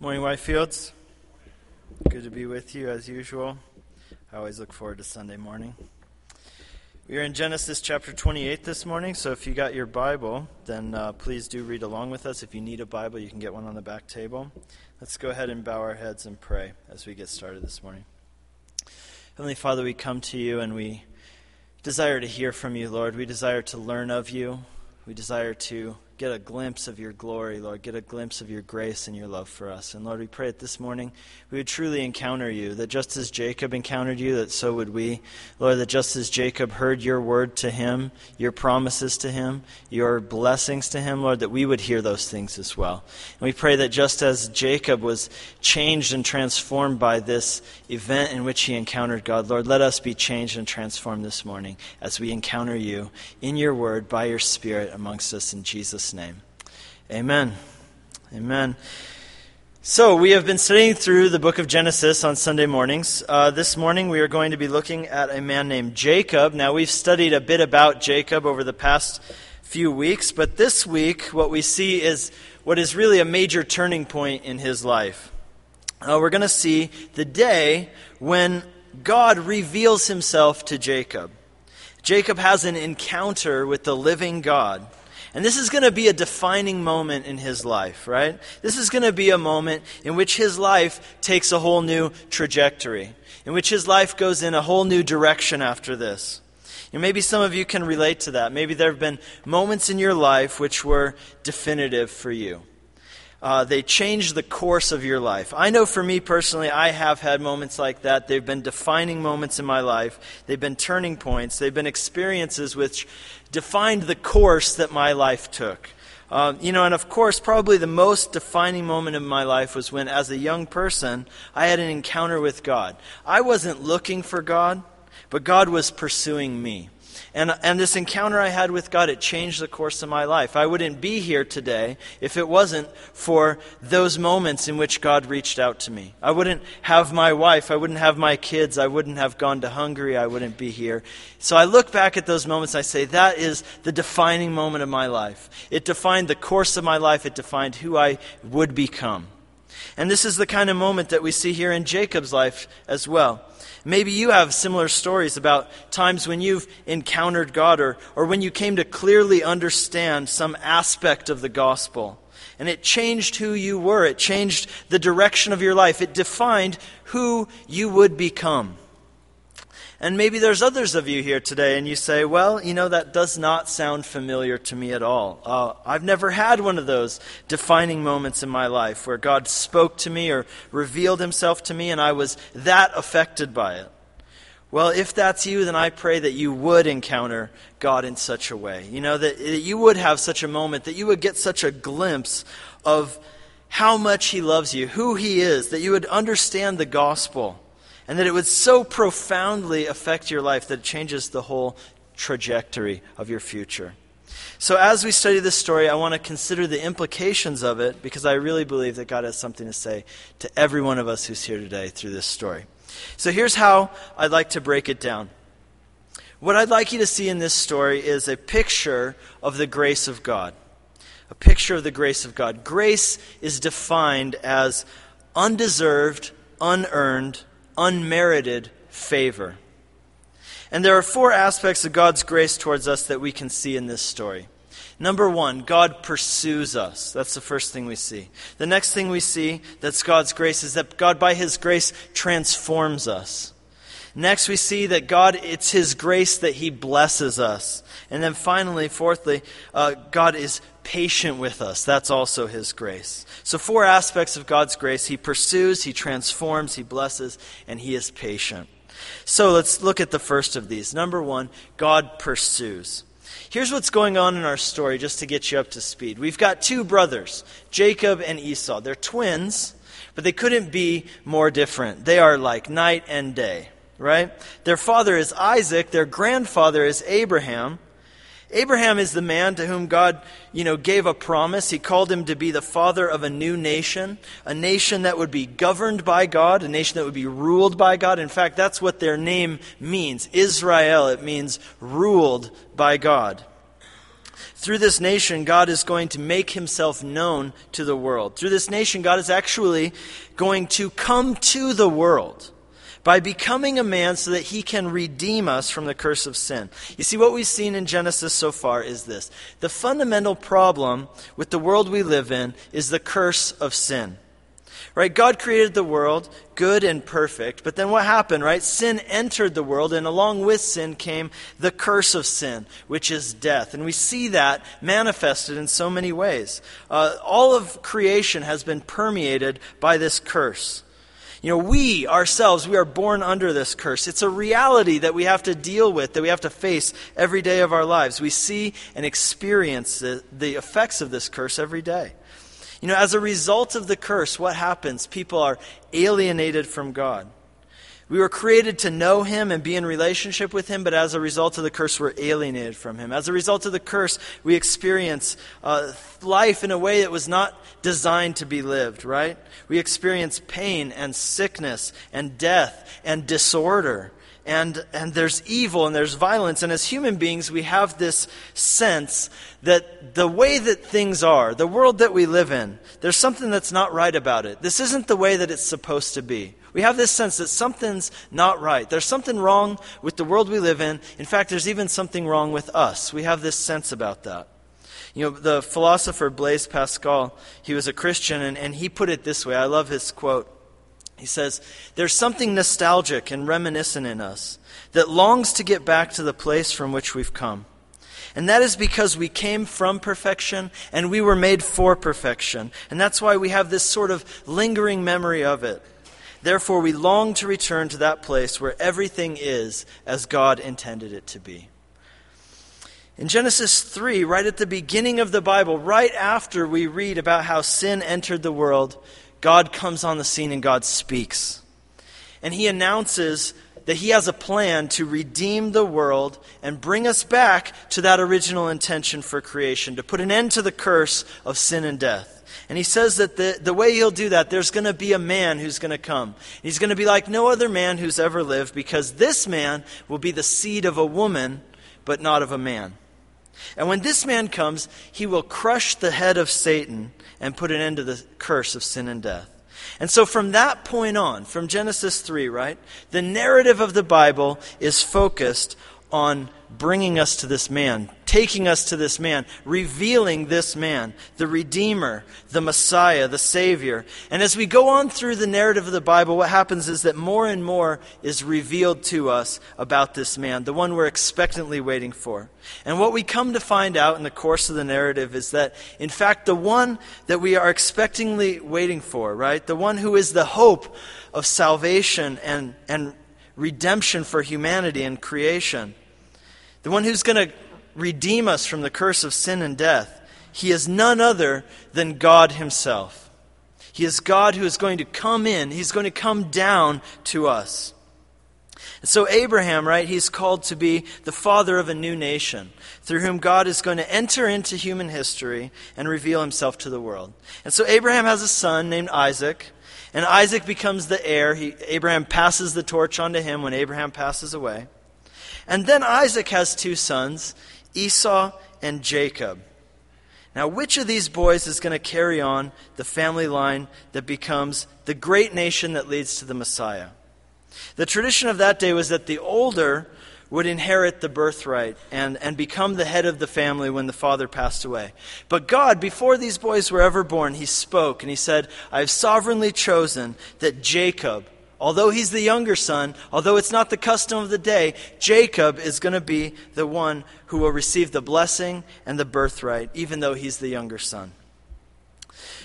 Morning, Whitefields. Good to be with you as usual. I always look forward to Sunday morning. We are in Genesis chapter 28 this morning, so if you got your Bible, then uh, please do read along with us. If you need a Bible, you can get one on the back table. Let's go ahead and bow our heads and pray as we get started this morning. Heavenly Father, we come to you and we desire to hear from you, Lord. We desire to learn of you. We desire to get a glimpse of your glory, Lord. Get a glimpse of your grace and your love for us. And Lord, we pray that this morning we would truly encounter you, that just as Jacob encountered you, that so would we. Lord, that just as Jacob heard your word to him, your promises to him, your blessings to him, Lord, that we would hear those things as well. And we pray that just as Jacob was changed and transformed by this event in which he encountered God, Lord, let us be changed and transformed this morning as we encounter you in your word by your Spirit amongst us in Jesus' Jesus' name. Amen. Amen. So, we have been studying through the book of Genesis on Sunday mornings. Uh, this morning, we are going to be looking at a man named Jacob. Now, we've studied a bit about Jacob over the past few weeks, but this week, what we see is what is really a major turning point in his life. Uh, we're going to see the day when God reveals himself to Jacob. Jacob has an encounter with the living God. And this is going to be a defining moment in his life, right? This is going to be a moment in which his life takes a whole new trajectory, in which his life goes in a whole new direction after this. And maybe some of you can relate to that. Maybe there have been moments in your life which were definitive for you. Uh, they change the course of your life. I know for me personally, I have had moments like that. They've been defining moments in my life. They've been turning points. They've been experiences which defined the course that my life took. Um, you know, and of course, probably the most defining moment of my life was when, as a young person, I had an encounter with God. I wasn't looking for God, but God was pursuing me. And, and this encounter I had with God, it changed the course of my life. I wouldn't be here today if it wasn't for those moments in which God reached out to me. I wouldn't have my wife. I wouldn't have my kids. I wouldn't have gone to Hungary. I wouldn't be here. So I look back at those moments. I say, that is the defining moment of my life. It defined the course of my life. It defined who I would become. And this is the kind of moment that we see here in Jacob's life as well. Maybe you have similar stories about times when you've encountered God or, or when you came to clearly understand some aspect of the gospel. And it changed who you were, it changed the direction of your life, it defined who you would become. And maybe there's others of you here today, and you say, well, you know, that does not sound familiar to me at all. Uh, I've never had one of those defining moments in my life where God spoke to me or revealed himself to me, and I was that affected by it. Well, if that's you, then I pray that you would encounter God in such a way. You know, that, that you would have such a moment, that you would get such a glimpse of how much He loves you, who He is, that you would understand the gospel and that it would so profoundly affect your life that it changes the whole trajectory of your future. So, as we study this story, I want to consider the implications of it because I really believe that God has something to say to every one of us who's here today through this story. So, here's how I'd like to break it down. What I'd like you to see in this story is a picture of the grace of God. A picture of the grace of God. Grace is defined as undeserved, unearned, unmerited favor. And there are four aspects of God's grace towards us that we can see in this story. Number one, God pursues us. That's the first thing we see. The next thing we see that's God's grace is that God, by His grace, transforms us. Next, we see that God, it's His grace that He blesses us. And then finally, fourthly, uh, God is patient with us. That's also His grace. So, four aspects of God's grace He pursues, He transforms, He blesses, and He is patient. So, let's look at the first of these. Number one, God pursues. Here's what's going on in our story, just to get you up to speed. We've got two brothers, Jacob and Esau. They're twins, but they couldn't be more different. They are like night and day, right? Their father is Isaac, their grandfather is Abraham. Abraham is the man to whom God, you know, gave a promise. He called him to be the father of a new nation, a nation that would be governed by God, a nation that would be ruled by God. In fact, that's what their name means. Israel, it means ruled by God. Through this nation, God is going to make himself known to the world. Through this nation, God is actually going to come to the world by becoming a man so that he can redeem us from the curse of sin. You see, what we've seen in Genesis so far is this the fundamental problem with the world we live in is the curse of sin. Right? God created the world good and perfect, but then what happened, right? Sin entered the world, and along with sin came the curse of sin, which is death. And we see that manifested in so many ways. Uh, all of creation has been permeated by this curse. You know, we ourselves, we are born under this curse. It's a reality that we have to deal with, that we have to face every day of our lives. We see and experience the, the effects of this curse every day. You know, as a result of the curse, what happens? People are alienated from God. We were created to know Him and be in relationship with Him, but as a result of the curse, we're alienated from Him. As a result of the curse, we experience uh, life in a way that was not designed to be lived, right? We experience pain and sickness and death and disorder and, and there's evil and there's violence. And as human beings, we have this sense that the way that things are, the world that we live in, there's something that's not right about it. This isn't the way that it's supposed to be. We have this sense that something's not right. There's something wrong with the world we live in. In fact, there's even something wrong with us. We have this sense about that. You know, the philosopher Blaise Pascal, he was a Christian, and, and he put it this way. I love his quote. He says, There's something nostalgic and reminiscent in us that longs to get back to the place from which we've come. And that is because we came from perfection and we were made for perfection. And that's why we have this sort of lingering memory of it. Therefore, we long to return to that place where everything is as God intended it to be. In Genesis 3, right at the beginning of the Bible, right after we read about how sin entered the world, God comes on the scene and God speaks. And he announces that he has a plan to redeem the world and bring us back to that original intention for creation, to put an end to the curse of sin and death. And he says that the, the way he'll do that, there's going to be a man who's going to come. He's going to be like no other man who's ever lived because this man will be the seed of a woman, but not of a man. And when this man comes, he will crush the head of Satan and put an end to the curse of sin and death. And so from that point on, from Genesis 3, right, the narrative of the Bible is focused on bringing us to this man, taking us to this man, revealing this man, the Redeemer, the Messiah, the Savior. And as we go on through the narrative of the Bible, what happens is that more and more is revealed to us about this man, the one we're expectantly waiting for. And what we come to find out in the course of the narrative is that, in fact, the one that we are expectingly waiting for, right, the one who is the hope of salvation and, and redemption for humanity and creation, the one who's going to redeem us from the curse of sin and death, he is none other than God Himself. He is God who is going to come in, He's going to come down to us. And so, Abraham, right, he's called to be the father of a new nation through whom God is going to enter into human history and reveal himself to the world. And so, Abraham has a son named Isaac, and Isaac becomes the heir. He, Abraham passes the torch on to him when Abraham passes away. And then Isaac has two sons, Esau and Jacob. Now, which of these boys is going to carry on the family line that becomes the great nation that leads to the Messiah? The tradition of that day was that the older would inherit the birthright and, and become the head of the family when the father passed away. But God, before these boys were ever born, He spoke and He said, I have sovereignly chosen that Jacob, Although he's the younger son, although it's not the custom of the day, Jacob is going to be the one who will receive the blessing and the birthright, even though he's the younger son.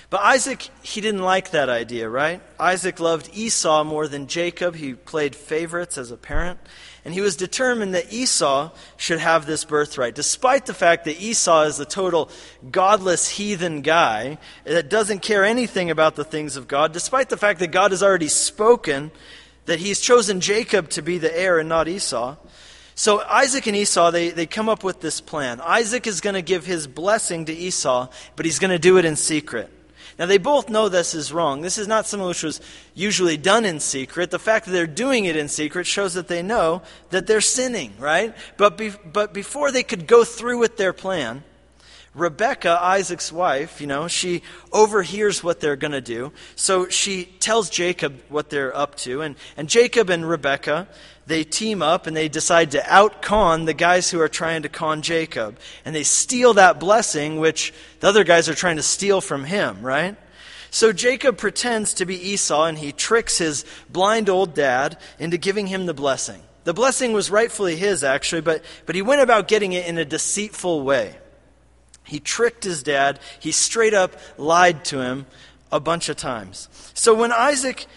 But Isaac, he didn't like that idea, right? Isaac loved Esau more than Jacob. He played favorites as a parent. And he was determined that Esau should have this birthright, despite the fact that Esau is a total godless heathen guy that doesn't care anything about the things of God, despite the fact that God has already spoken that he's chosen Jacob to be the heir and not Esau. So Isaac and Esau, they, they come up with this plan. Isaac is going to give his blessing to Esau, but he's going to do it in secret. Now, they both know this is wrong. This is not something which was usually done in secret. The fact that they're doing it in secret shows that they know that they're sinning, right? But, be, but before they could go through with their plan, Rebecca, Isaac's wife, you know, she overhears what they're going to do. So she tells Jacob what they're up to. And, and Jacob and Rebecca, they team up and they decide to outcon the guys who are trying to con Jacob. And they steal that blessing, which the other guys are trying to steal from him, right? So Jacob pretends to be Esau and he tricks his blind old dad into giving him the blessing. The blessing was rightfully his, actually, but, but he went about getting it in a deceitful way. He tricked his dad. He straight up lied to him a bunch of times. So when Isaac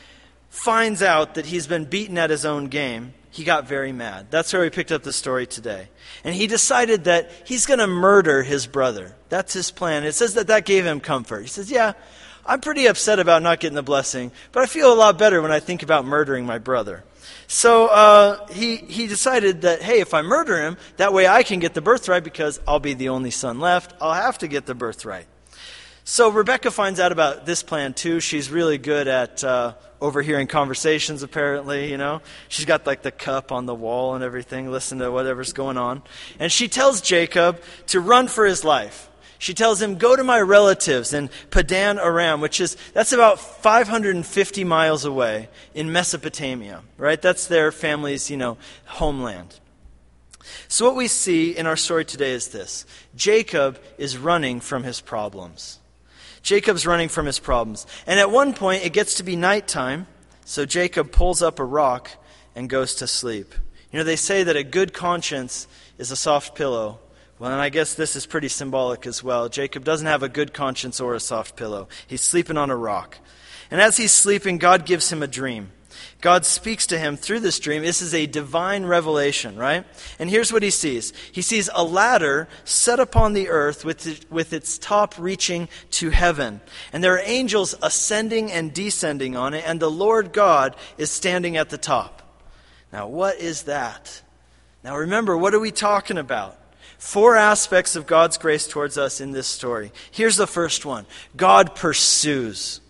finds out that he's been beaten at his own game, he got very mad. That's where we picked up the story today. And he decided that he's going to murder his brother. That's his plan. It says that that gave him comfort. He says, Yeah, I'm pretty upset about not getting the blessing, but I feel a lot better when I think about murdering my brother. So uh, he, he decided that, hey, if I murder him, that way I can get the birthright because I'll be the only son left. I'll have to get the birthright. So Rebecca finds out about this plan too. She's really good at uh, overhearing conversations, apparently, you know. She's got like the cup on the wall and everything, listen to whatever's going on. And she tells Jacob to run for his life. She tells him, Go to my relatives in Padan Aram, which is, that's about 550 miles away in Mesopotamia, right? That's their family's, you know, homeland. So, what we see in our story today is this Jacob is running from his problems. Jacob's running from his problems. And at one point, it gets to be nighttime, so Jacob pulls up a rock and goes to sleep. You know, they say that a good conscience is a soft pillow, well, and I guess this is pretty symbolic as well. Jacob doesn't have a good conscience or a soft pillow. He's sleeping on a rock. And as he's sleeping, God gives him a dream. God speaks to him through this dream. This is a divine revelation, right? And here's what he sees He sees a ladder set upon the earth with, it, with its top reaching to heaven. And there are angels ascending and descending on it, and the Lord God is standing at the top. Now, what is that? Now, remember, what are we talking about? Four aspects of God's grace towards us in this story. Here's the first one God pursues.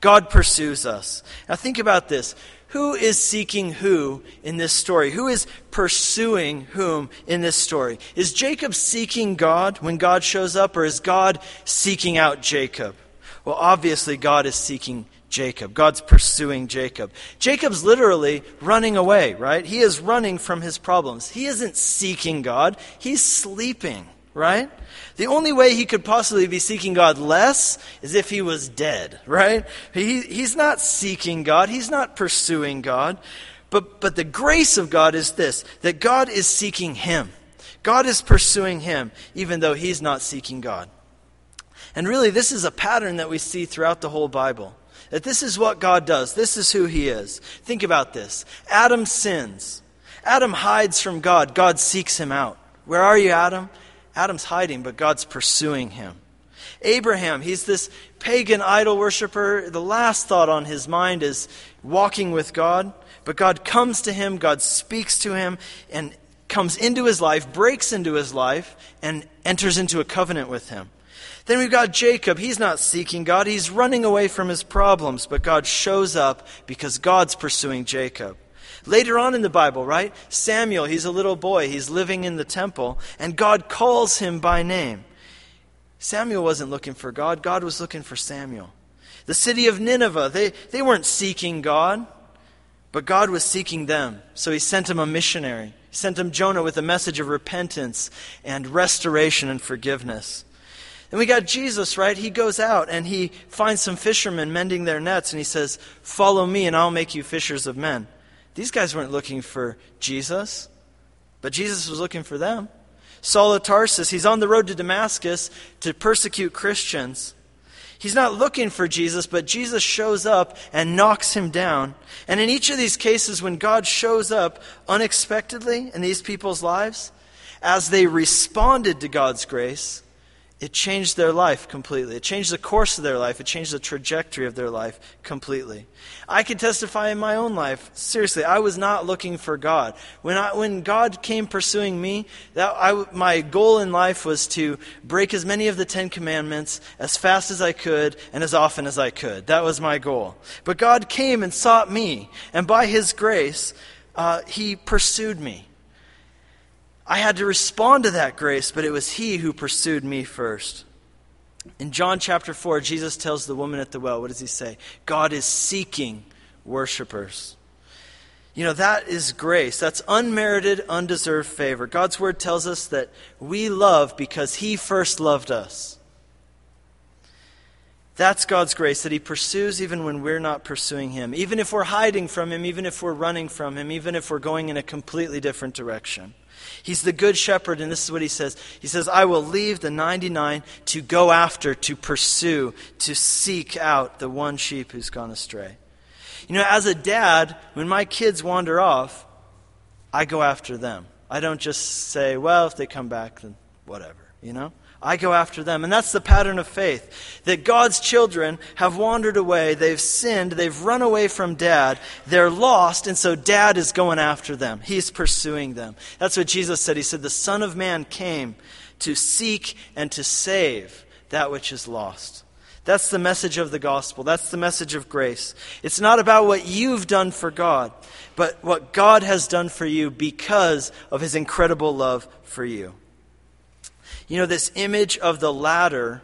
God pursues us. Now, think about this. Who is seeking who in this story? Who is pursuing whom in this story? Is Jacob seeking God when God shows up, or is God seeking out Jacob? Well, obviously, God is seeking Jacob. God's pursuing Jacob. Jacob's literally running away, right? He is running from his problems. He isn't seeking God, he's sleeping, right? The only way he could possibly be seeking God less is if he was dead, right? He, he's not seeking God, he's not pursuing God. But, but the grace of God is this that God is seeking him. God is pursuing him, even though he's not seeking God. And really, this is a pattern that we see throughout the whole Bible. That this is what God does. This is who he is. Think about this. Adam sins. Adam hides from God. God seeks him out. Where are you, Adam? Adam's hiding, but God's pursuing him. Abraham, he's this pagan idol worshiper. The last thought on his mind is walking with God. But God comes to him, God speaks to him, and comes into his life, breaks into his life, and enters into a covenant with him. Then we've got Jacob. He's not seeking God, he's running away from his problems, but God shows up because God's pursuing Jacob. Later on in the Bible, right? Samuel, he's a little boy. He's living in the temple, and God calls him by name. Samuel wasn't looking for God, God was looking for Samuel. The city of Nineveh, they, they weren't seeking God, but God was seeking them. So he sent him a missionary. He sent him Jonah with a message of repentance and restoration and forgiveness. And we got Jesus, right? He goes out and he finds some fishermen mending their nets and he says, Follow me and I'll make you fishers of men. These guys weren't looking for Jesus, but Jesus was looking for them. Saul of Tarsus, he's on the road to Damascus to persecute Christians. He's not looking for Jesus, but Jesus shows up and knocks him down. And in each of these cases, when God shows up unexpectedly in these people's lives, as they responded to God's grace, it changed their life completely. It changed the course of their life. It changed the trajectory of their life completely. I can testify in my own life. Seriously, I was not looking for God. When, I, when God came pursuing me, that I, my goal in life was to break as many of the Ten Commandments as fast as I could and as often as I could. That was my goal. But God came and sought me, and by His grace, uh, He pursued me. I had to respond to that grace, but it was He who pursued me first. In John chapter 4, Jesus tells the woman at the well, what does he say? God is seeking worshipers. You know, that is grace. That's unmerited, undeserved favor. God's word tells us that we love because He first loved us. That's God's grace, that He pursues even when we're not pursuing Him, even if we're hiding from Him, even if we're running from Him, even if we're going in a completely different direction. He's the good shepherd, and this is what He says He says, I will leave the 99 to go after, to pursue, to seek out the one sheep who's gone astray. You know, as a dad, when my kids wander off, I go after them. I don't just say, well, if they come back, then whatever, you know? I go after them. And that's the pattern of faith. That God's children have wandered away, they've sinned, they've run away from dad, they're lost, and so dad is going after them. He's pursuing them. That's what Jesus said. He said, The Son of Man came to seek and to save that which is lost. That's the message of the gospel. That's the message of grace. It's not about what you've done for God, but what God has done for you because of his incredible love for you. You know, this image of the ladder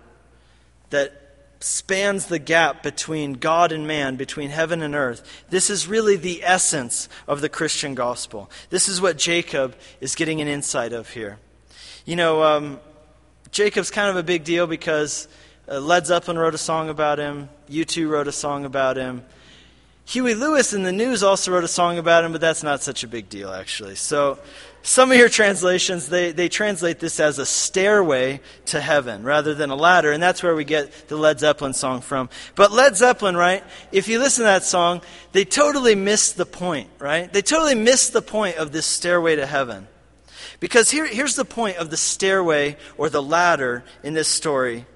that spans the gap between God and man, between heaven and earth, this is really the essence of the Christian gospel. This is what Jacob is getting an insight of here. You know, um, Jacob's kind of a big deal because uh, Led Zeppelin wrote a song about him. U2 wrote a song about him. Huey Lewis and the News also wrote a song about him, but that's not such a big deal, actually. So, some of your translations, they, they translate this as a stairway to heaven rather than a ladder, and that's where we get the Led Zeppelin song from. But Led Zeppelin, right, if you listen to that song, they totally miss the point, right? They totally miss the point of this stairway to heaven. Because here, here's the point of the stairway or the ladder in this story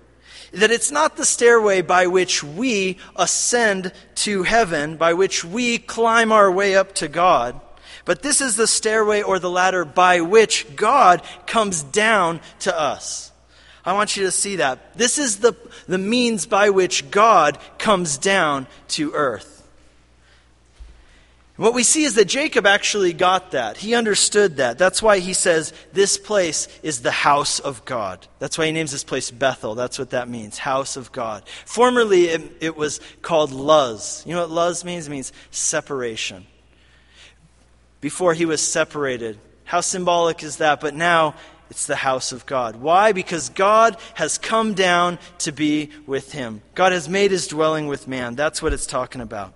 that it's not the stairway by which we ascend to heaven, by which we climb our way up to God, but this is the stairway or the ladder by which God comes down to us. I want you to see that. This is the, the means by which God comes down to earth. What we see is that Jacob actually got that. He understood that. That's why he says this place is the house of God. That's why he names this place Bethel. That's what that means house of God. Formerly, it, it was called Luz. You know what Luz means? It means separation. Before he was separated. How symbolic is that? But now it's the house of God. Why? Because God has come down to be with him. God has made his dwelling with man. That's what it's talking about.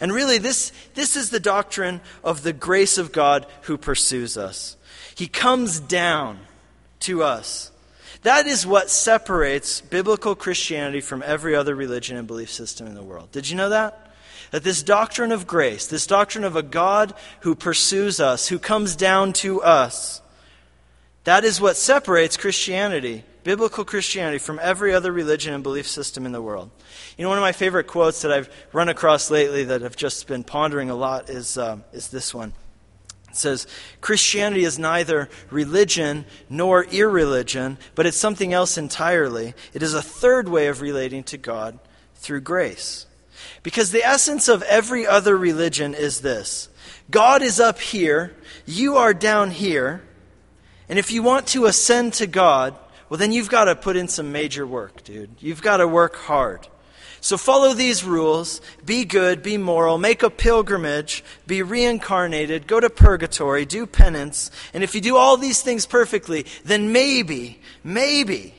And really, this, this is the doctrine of the grace of God who pursues us. He comes down to us. That is what separates biblical Christianity from every other religion and belief system in the world. Did you know that? That this doctrine of grace, this doctrine of a God who pursues us, who comes down to us, that is what separates Christianity, biblical Christianity, from every other religion and belief system in the world. You know, one of my favorite quotes that I've run across lately that I've just been pondering a lot is, uh, is this one. It says, Christianity is neither religion nor irreligion, but it's something else entirely. It is a third way of relating to God through grace. Because the essence of every other religion is this God is up here, you are down here, and if you want to ascend to God, well, then you've got to put in some major work, dude. You've got to work hard. So follow these rules. Be good, be moral, make a pilgrimage, be reincarnated, go to purgatory, do penance. And if you do all these things perfectly, then maybe, maybe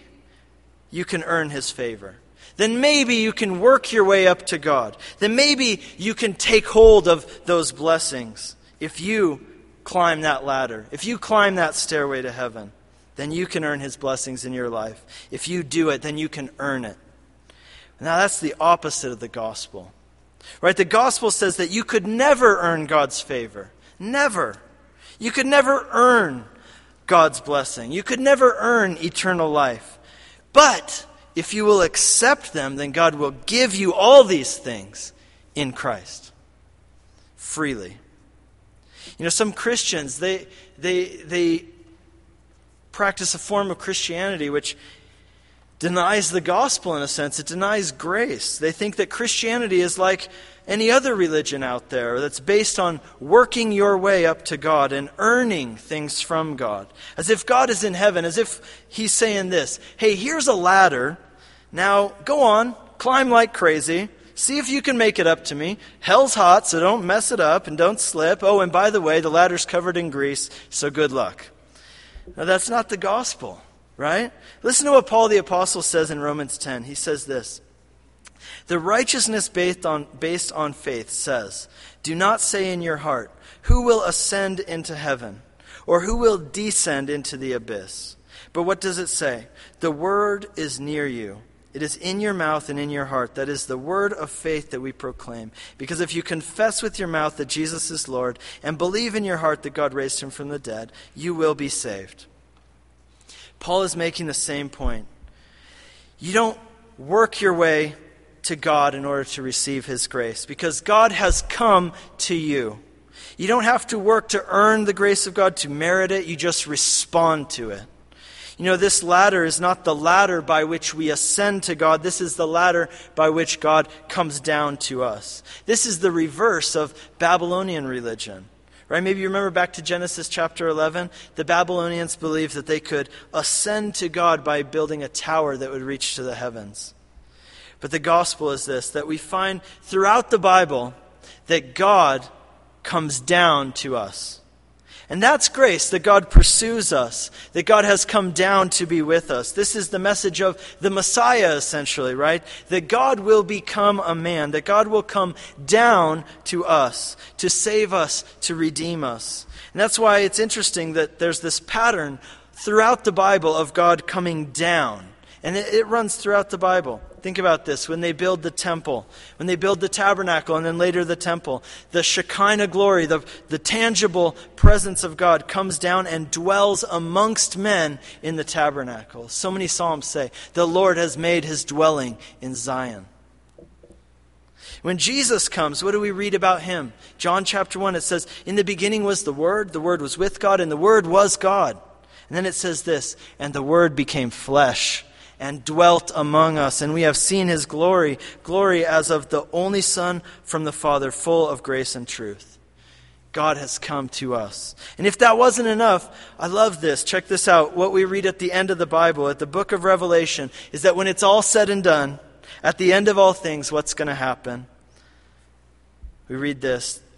you can earn his favor. Then maybe you can work your way up to God. Then maybe you can take hold of those blessings if you climb that ladder, if you climb that stairway to heaven then you can earn his blessings in your life. If you do it, then you can earn it. Now, that's the opposite of the gospel. Right? The gospel says that you could never earn God's favor. Never. You could never earn God's blessing. You could never earn eternal life. But if you will accept them, then God will give you all these things in Christ freely. You know, some Christians, they, they, they practice a form of Christianity which denies the gospel in a sense. It denies grace. They think that Christianity is like any other religion out there that's based on working your way up to God and earning things from God. As if God is in heaven, as if He's saying this Hey, here's a ladder. Now go on, climb like crazy. See if you can make it up to me. Hell's hot, so don't mess it up and don't slip. Oh, and by the way, the ladder's covered in grease, so good luck. Now, that's not the gospel, right? Listen to what Paul the Apostle says in Romans 10. He says this the righteousness based on, based on faith says, Do not say in your heart, Who will ascend into heaven? Or who will descend into the abyss? But what does it say? The word is near you. It is in your mouth and in your heart. That is the word of faith that we proclaim. Because if you confess with your mouth that Jesus is Lord and believe in your heart that God raised him from the dead, you will be saved. Paul is making the same point. You don't work your way to God in order to receive His grace because God has come to you. You don't have to work to earn the grace of God, to merit it, you just respond to it. You know, this ladder is not the ladder by which we ascend to God. This is the ladder by which God comes down to us. This is the reverse of Babylonian religion. Right? Maybe you remember back to Genesis chapter 11. The Babylonians believed that they could ascend to God by building a tower that would reach to the heavens. But the gospel is this that we find throughout the Bible that God comes down to us. And that's grace, that God pursues us, that God has come down to be with us. This is the message of the Messiah, essentially, right? That God will become a man, that God will come down to us to save us, to redeem us. And that's why it's interesting that there's this pattern throughout the Bible of God coming down. And it, it runs throughout the Bible. Think about this. When they build the temple, when they build the tabernacle, and then later the temple, the Shekinah glory, the, the tangible presence of God comes down and dwells amongst men in the tabernacle. So many Psalms say, The Lord has made his dwelling in Zion. When Jesus comes, what do we read about him? John chapter 1, it says, In the beginning was the Word, the Word was with God, and the Word was God. And then it says this, And the Word became flesh and dwelt among us, and we have seen his glory, glory as of the only Son from the Father, full of grace and truth. God has come to us. And if that wasn't enough, I love this. Check this out. What we read at the end of the Bible, at the book of Revelation, is that when it's all said and done, at the end of all things, what's going to happen? We read this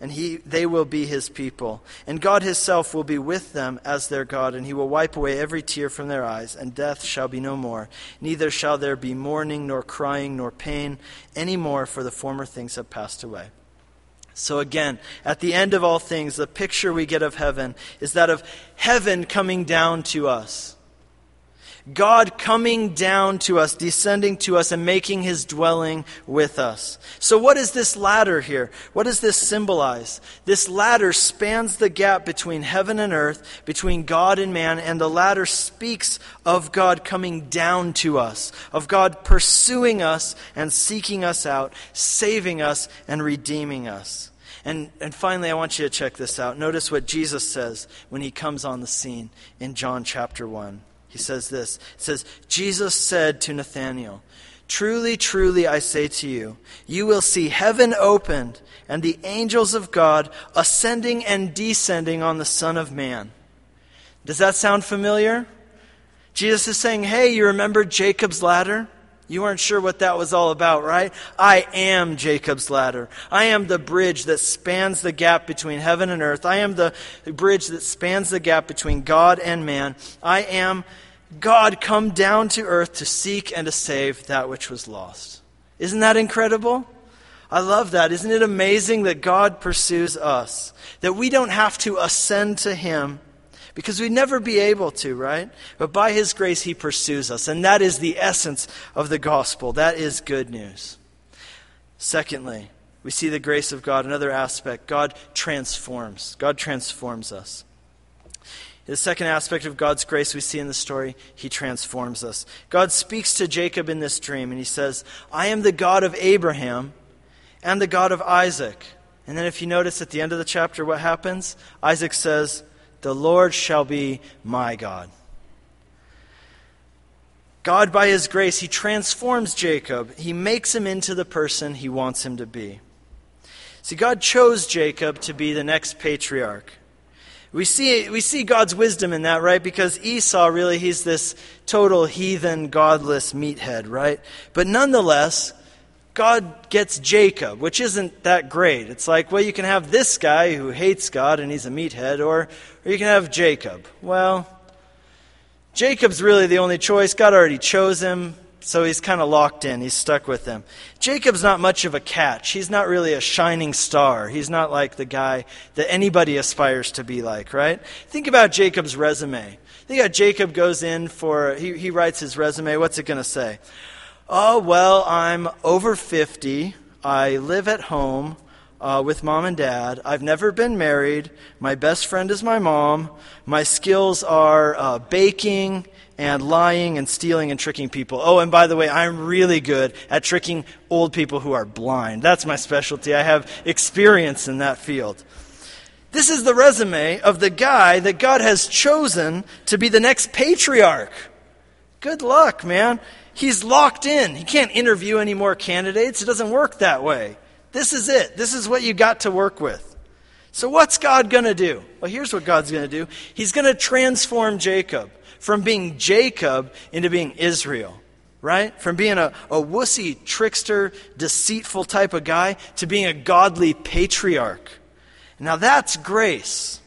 and he, they will be his people. And God himself will be with them as their God, and he will wipe away every tear from their eyes, and death shall be no more. Neither shall there be mourning, nor crying, nor pain any more, for the former things have passed away. So, again, at the end of all things, the picture we get of heaven is that of heaven coming down to us. God coming down to us, descending to us, and making his dwelling with us. So, what is this ladder here? What does this symbolize? This ladder spans the gap between heaven and earth, between God and man, and the ladder speaks of God coming down to us, of God pursuing us and seeking us out, saving us and redeeming us. And, and finally, I want you to check this out. Notice what Jesus says when he comes on the scene in John chapter 1. He says this. It says, Jesus said to Nathanael, Truly, truly, I say to you, you will see heaven opened and the angels of God ascending and descending on the Son of Man. Does that sound familiar? Jesus is saying, Hey, you remember Jacob's ladder? You weren't sure what that was all about, right? I am Jacob's ladder. I am the bridge that spans the gap between heaven and earth. I am the bridge that spans the gap between God and man. I am God come down to earth to seek and to save that which was lost. Isn't that incredible? I love that. Isn't it amazing that God pursues us? That we don't have to ascend to Him because we'd never be able to, right? But by His grace, He pursues us. And that is the essence of the gospel. That is good news. Secondly, we see the grace of God. Another aspect God transforms. God transforms us. The second aspect of God's grace we see in the story, he transforms us. God speaks to Jacob in this dream, and he says, I am the God of Abraham and the God of Isaac. And then, if you notice at the end of the chapter, what happens? Isaac says, The Lord shall be my God. God, by his grace, he transforms Jacob. He makes him into the person he wants him to be. See, God chose Jacob to be the next patriarch. We see, we see God's wisdom in that, right? Because Esau, really, he's this total heathen, godless meathead, right? But nonetheless, God gets Jacob, which isn't that great. It's like, well, you can have this guy who hates God and he's a meathead, or, or you can have Jacob. Well, Jacob's really the only choice. God already chose him. So he's kind of locked in. He's stuck with them. Jacob's not much of a catch. He's not really a shining star. He's not like the guy that anybody aspires to be like, right? Think about Jacob's resume. Think about Jacob goes in for, he, he writes his resume. What's it going to say? Oh, well, I'm over 50. I live at home uh, with mom and dad. I've never been married. My best friend is my mom. My skills are uh, baking and lying and stealing and tricking people. Oh, and by the way, I'm really good at tricking old people who are blind. That's my specialty. I have experience in that field. This is the resume of the guy that God has chosen to be the next patriarch. Good luck, man. He's locked in. He can't interview any more candidates. It doesn't work that way. This is it. This is what you got to work with. So, what's God going to do? Well, here's what God's going to do He's going to transform Jacob from being Jacob into being Israel, right? From being a, a wussy, trickster, deceitful type of guy to being a godly patriarch. Now that's grace.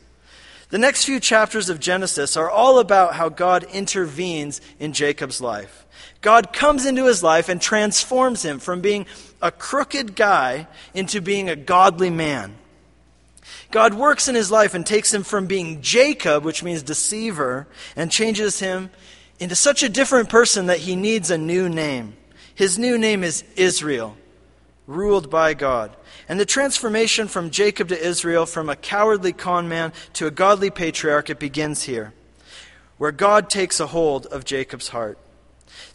The next few chapters of Genesis are all about how God intervenes in Jacob's life. God comes into his life and transforms him from being a crooked guy into being a godly man. God works in his life and takes him from being Jacob, which means deceiver, and changes him into such a different person that he needs a new name. His new name is Israel, ruled by God. And the transformation from Jacob to Israel, from a cowardly con man to a godly patriarch, it begins here, where God takes a hold of Jacob's heart.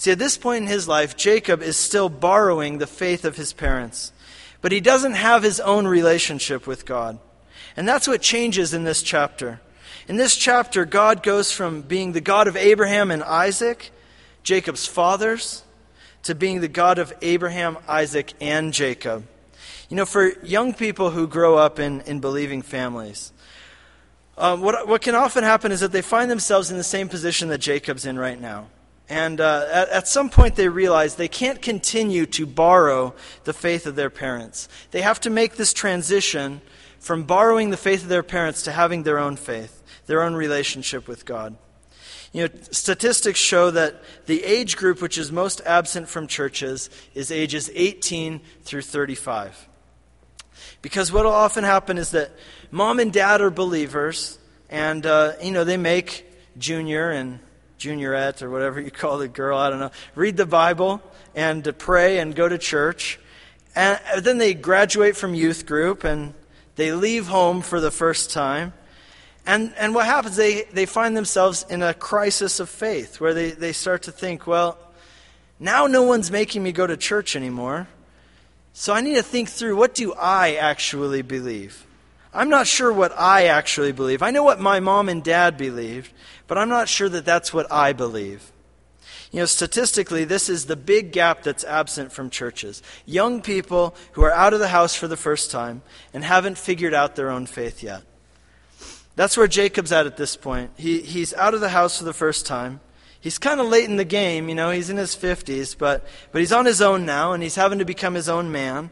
See, at this point in his life, Jacob is still borrowing the faith of his parents, but he doesn't have his own relationship with God. And that's what changes in this chapter. In this chapter, God goes from being the God of Abraham and Isaac, Jacob's fathers, to being the God of Abraham, Isaac, and Jacob. You know, for young people who grow up in, in believing families, um, what, what can often happen is that they find themselves in the same position that Jacob's in right now. And uh, at, at, some point, they realize they can't continue to borrow the faith of their parents. They have to make this transition from borrowing the faith of their parents to having their own faith, their own relationship with God. You know, statistics show that the age group which is most absent from churches is ages 18 through 35. Because what will often happen is that mom and dad are believers, and, uh, you know, they make junior and juniorette or whatever you call the girl, I don't know, read the Bible and to pray and go to church. And then they graduate from youth group and they leave home for the first time. And, and what happens, they, they find themselves in a crisis of faith where they, they start to think, well, now no one's making me go to church anymore. So I need to think through what do I actually believe? I'm not sure what I actually believe. I know what my mom and dad believed, but I'm not sure that that's what I believe. You know, statistically, this is the big gap that's absent from churches. Young people who are out of the house for the first time and haven't figured out their own faith yet. That's where Jacob's at at this point. He, he's out of the house for the first time. He's kind of late in the game, you know, he's in his 50s, but, but he's on his own now, and he's having to become his own man.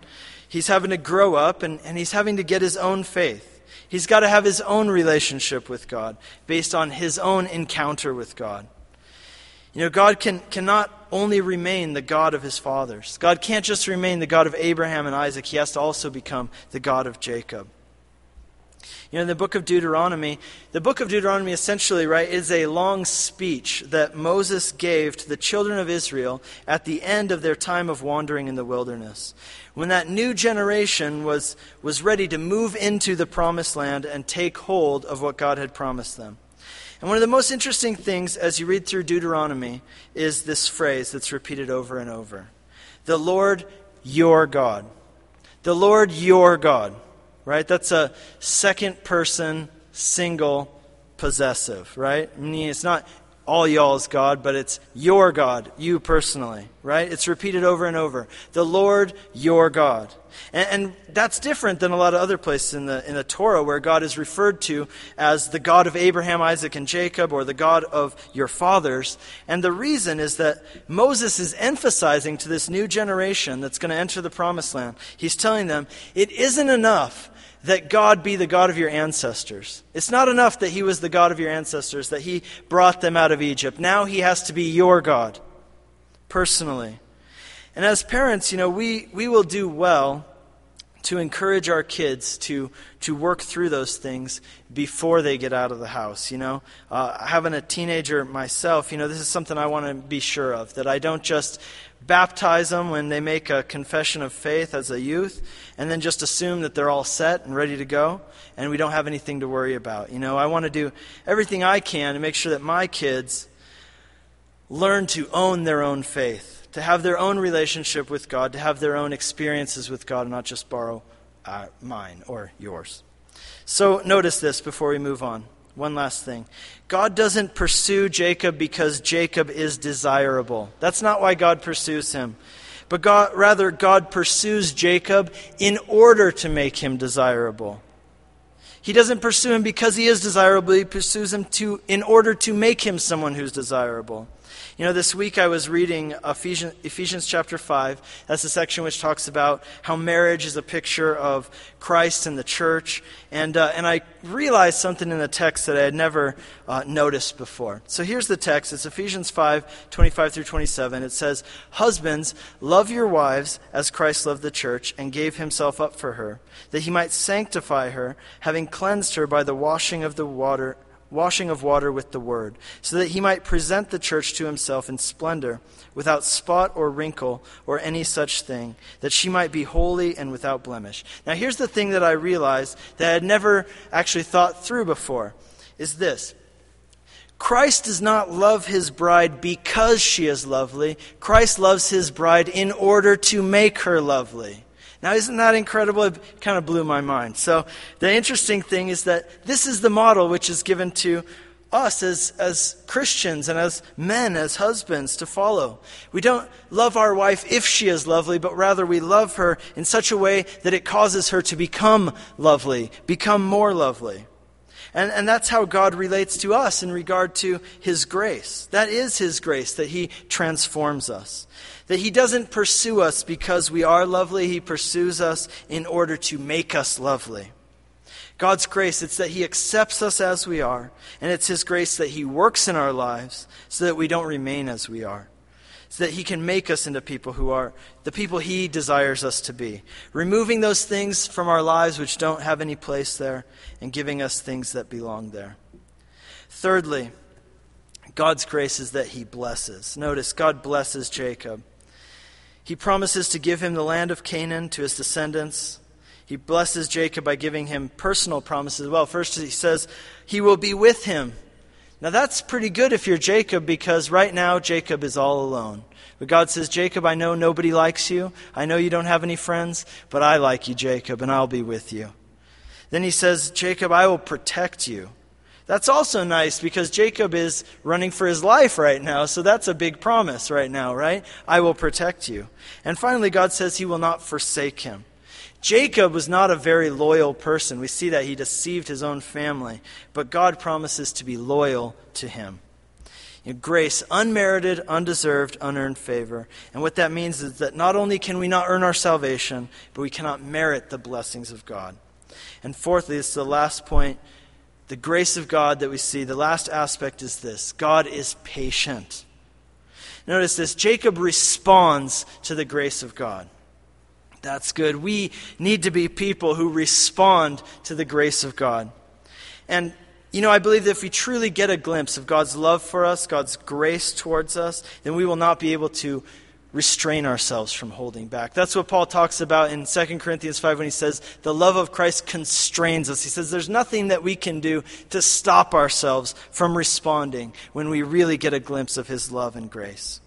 He's having to grow up, and, and he's having to get his own faith. He's got to have his own relationship with God based on his own encounter with God. You know, God can, cannot only remain the God of his fathers. God can't just remain the God of Abraham and Isaac, he has to also become the God of Jacob. You know, in the book of Deuteronomy, the book of Deuteronomy essentially, right, is a long speech that Moses gave to the children of Israel at the end of their time of wandering in the wilderness. When that new generation was, was ready to move into the promised land and take hold of what God had promised them. And one of the most interesting things as you read through Deuteronomy is this phrase that's repeated over and over The Lord your God. The Lord your God. Right? That's a second person, single, possessive, right? I mean, it's not all y'all's God, but it's your God, you personally, right? It's repeated over and over. The Lord, your God. And, and, that's different than a lot of other places in the, in the Torah where God is referred to as the God of Abraham, Isaac, and Jacob, or the God of your fathers. And the reason is that Moses is emphasizing to this new generation that's going to enter the promised land, he's telling them, it isn't enough that God be the God of your ancestors. It's not enough that He was the God of your ancestors, that He brought them out of Egypt. Now He has to be your God, personally. And as parents, you know, we, we will do well to encourage our kids to, to work through those things before they get out of the house. You know, uh, having a teenager myself, you know, this is something I want to be sure of that I don't just baptize them when they make a confession of faith as a youth, and then just assume that they're all set and ready to go, and we don't have anything to worry about. You know, I want to do everything I can to make sure that my kids learn to own their own faith, to have their own relationship with God, to have their own experiences with God, and not just borrow uh, mine or yours. So notice this before we move on. One last thing. God doesn't pursue Jacob because Jacob is desirable. That's not why God pursues him. But God, rather, God pursues Jacob in order to make him desirable. He doesn't pursue him because he is desirable, he pursues him to, in order to make him someone who's desirable. You know, this week I was reading Ephesians, Ephesians, chapter 5. That's the section which talks about how marriage is a picture of Christ and the church. And, uh, and I realized something in the text that I had never uh, noticed before. So here's the text it's Ephesians 5 25 through 27. It says, Husbands, love your wives as Christ loved the church and gave himself up for her, that he might sanctify her, having cleansed her by the washing of the water washing of water with the word, so that he might present the church to himself in splendor, without spot or wrinkle or any such thing, that she might be holy and without blemish. Now, here's the thing that I realized that I had never actually thought through before is this. Christ does not love his bride because she is lovely. Christ loves his bride in order to make her lovely. Now, isn't that incredible? It kind of blew my mind. So, the interesting thing is that this is the model which is given to us as, as Christians and as men, as husbands, to follow. We don't love our wife if she is lovely, but rather we love her in such a way that it causes her to become lovely, become more lovely. And, and that's how God relates to us in regard to His grace. That is His grace, that He transforms us. That He doesn't pursue us because we are lovely, He pursues us in order to make us lovely. God's grace, it's that He accepts us as we are, and it's His grace that He works in our lives so that we don't remain as we are so that He can make us into people who are the people He desires us to be. Removing those things from our lives which don't have any place there and giving us things that belong there. Thirdly, God's grace is that He blesses. Notice, God blesses Jacob. He promises to give him the land of Canaan to his descendants. He blesses Jacob by giving him personal promises. as Well, first he says, He will be with him now that's pretty good if you're Jacob because right now Jacob is all alone. But God says, Jacob, I know nobody likes you. I know you don't have any friends, but I like you, Jacob, and I'll be with you. Then he says, Jacob, I will protect you. That's also nice because Jacob is running for his life right now, so that's a big promise right now, right? I will protect you. And finally, God says he will not forsake him. Jacob was not a very loyal person. We see that he deceived his own family, but God promises to be loyal to him. Grace, unmerited, undeserved, unearned favor. And what that means is that not only can we not earn our salvation, but we cannot merit the blessings of God. And fourthly, this is the last point the grace of God that we see. The last aspect is this God is patient. Notice this Jacob responds to the grace of God. That's good. We need to be people who respond to the grace of God. And, you know, I believe that if we truly get a glimpse of God's love for us, God's grace towards us, then we will not be able to restrain ourselves from holding back. That's what Paul talks about in 2 Corinthians 5 when he says, The love of Christ constrains us. He says, There's nothing that we can do to stop ourselves from responding when we really get a glimpse of his love and grace.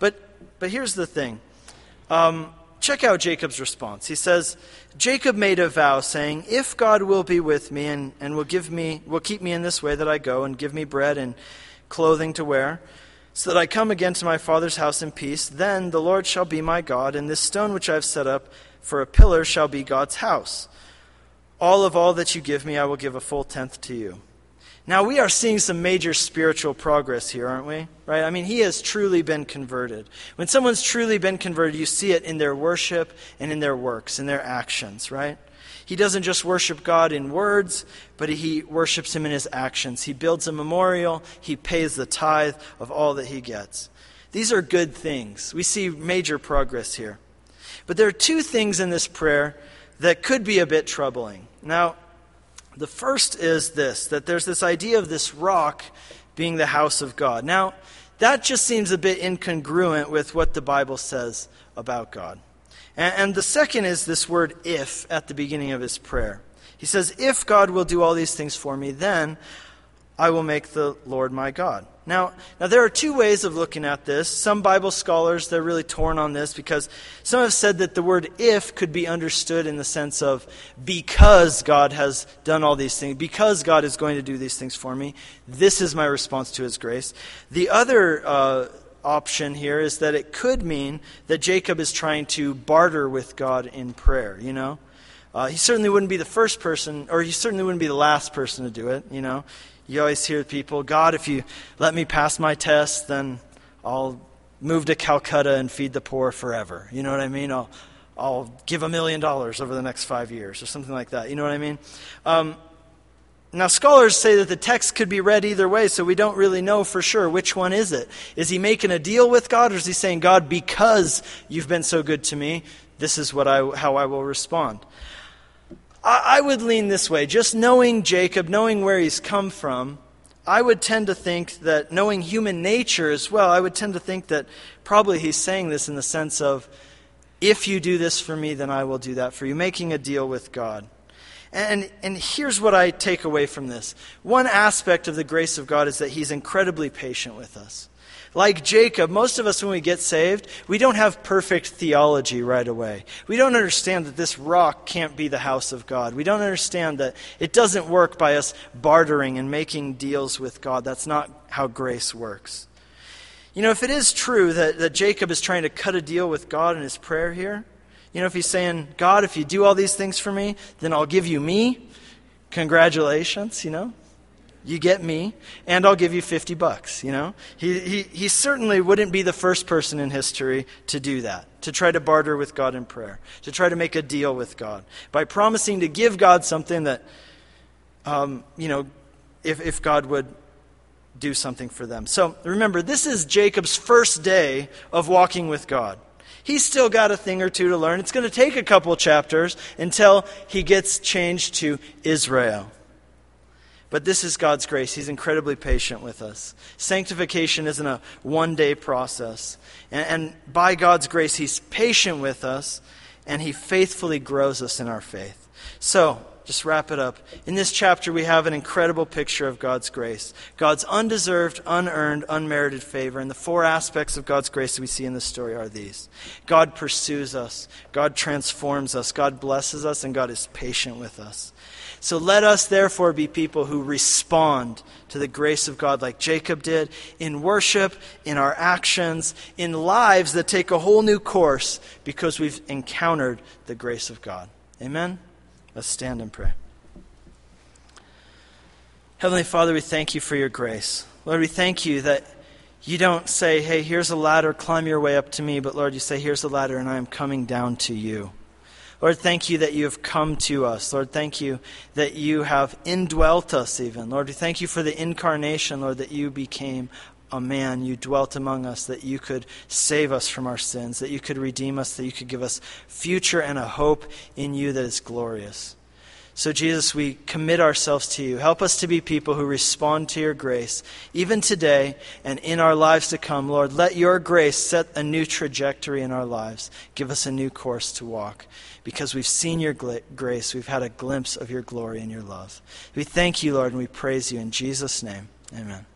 But, but here's the thing. Um, check out Jacob's response. He says, Jacob made a vow, saying, If God will be with me and, and will give me will keep me in this way that I go, and give me bread and clothing to wear, so that I come again to my father's house in peace. Then the Lord shall be my God, and this stone which I have set up for a pillar shall be God's house. All of all that you give me, I will give a full tenth to you. Now, we are seeing some major spiritual progress here, aren't we? Right? I mean, he has truly been converted. When someone's truly been converted, you see it in their worship and in their works, in their actions, right? He doesn't just worship God in words, but he worships him in his actions. He builds a memorial, he pays the tithe of all that he gets. These are good things. We see major progress here. But there are two things in this prayer that could be a bit troubling. Now, the first is this that there's this idea of this rock being the house of God. Now, that just seems a bit incongruent with what the Bible says about God. And, the second is this word if at the beginning of his prayer. He says, If God will do all these things for me, then I will make the Lord my God. Now, now there are two ways of looking at this. Some Bible scholars they're really torn on this because some have said that the word if could be understood in the sense of because God has done all these things, because God is going to do these things for me, this is my response to his grace. The other uh, option here is that it could mean that Jacob is trying to barter with God in prayer, you know? Uh, he certainly wouldn't be the first person, or he certainly wouldn't be the last person to do it, you know? You always hear people, God, if you let me pass my test, then I'll move to Calcutta and feed the poor forever. You know what I mean? I'll, I'll give a million dollars over the next five years, or something like that. You know what I mean? Um, now, scholars say that the text could be read either way, so we don't really know for sure which one is it. Is he making a deal with God, or is he saying, God, because you've been so good to me, this is what I, how I will respond? I, I would lean this way. Just knowing Jacob, knowing where he's come from, I would tend to think that, knowing human nature as well, I would tend to think that probably he's saying this in the sense of, if you do this for me, then I will do that for you, making a deal with God. And, and here's what I take away from this. One aspect of the grace of God is that He's incredibly patient with us. Like Jacob, most of us, when we get saved, we don't have perfect theology right away. We don't understand that this rock can't be the house of God. We don't understand that it doesn't work by us bartering and making deals with God. That's not how grace works. You know, if it is true that, that Jacob is trying to cut a deal with God in his prayer here, you know, if he's saying, God, if you do all these things for me, then I'll give you me. Congratulations, you know. You get me, and I'll give you 50 bucks, you know. He, he, he certainly wouldn't be the first person in history to do that, to try to barter with God in prayer, to try to make a deal with God by promising to give God something that, um, you know, if, if God would do something for them. So remember, this is Jacob's first day of walking with God. He's still got a thing or two to learn. It's going to take a couple chapters until he gets changed to Israel. But this is God's grace. He's incredibly patient with us. Sanctification isn't a one day process. And, and, by God's grace, He's patient with us and He faithfully grows us in our faith. So, just wrap it up. In this chapter, we have an incredible picture of God's grace God's undeserved, unearned, unmerited favor. And the four aspects of God's grace that we see in this story are these God pursues us, God transforms us, God blesses us, and God is patient with us. So let us therefore be people who respond to the grace of God like Jacob did in worship, in our actions, in lives that take a whole new course because we've encountered the grace of God. Amen. Let's stand and pray. Heavenly Father, we thank you for your grace. Lord, we thank you that you don't say, hey, here's a ladder, climb your way up to me, but Lord, you say, here's a ladder, and I am coming down to you. Lord, thank you that you have come to us. Lord, thank you that you have indwelt us even. Lord, we thank you for the incarnation, Lord, that you became a man. You dwelt among us, that you could save us from our sins, that you could redeem us, that you could give us future and a hope in you that is glorious. So, Jesus, we commit ourselves to you. Help us to be people who respond to your grace, even today and in our lives to come. Lord, let your grace set a new trajectory in our lives. Give us a new course to walk. Because we've seen your grace, we've had a glimpse of your glory and your love. We thank you, Lord, and we praise you in Jesus' name. Amen.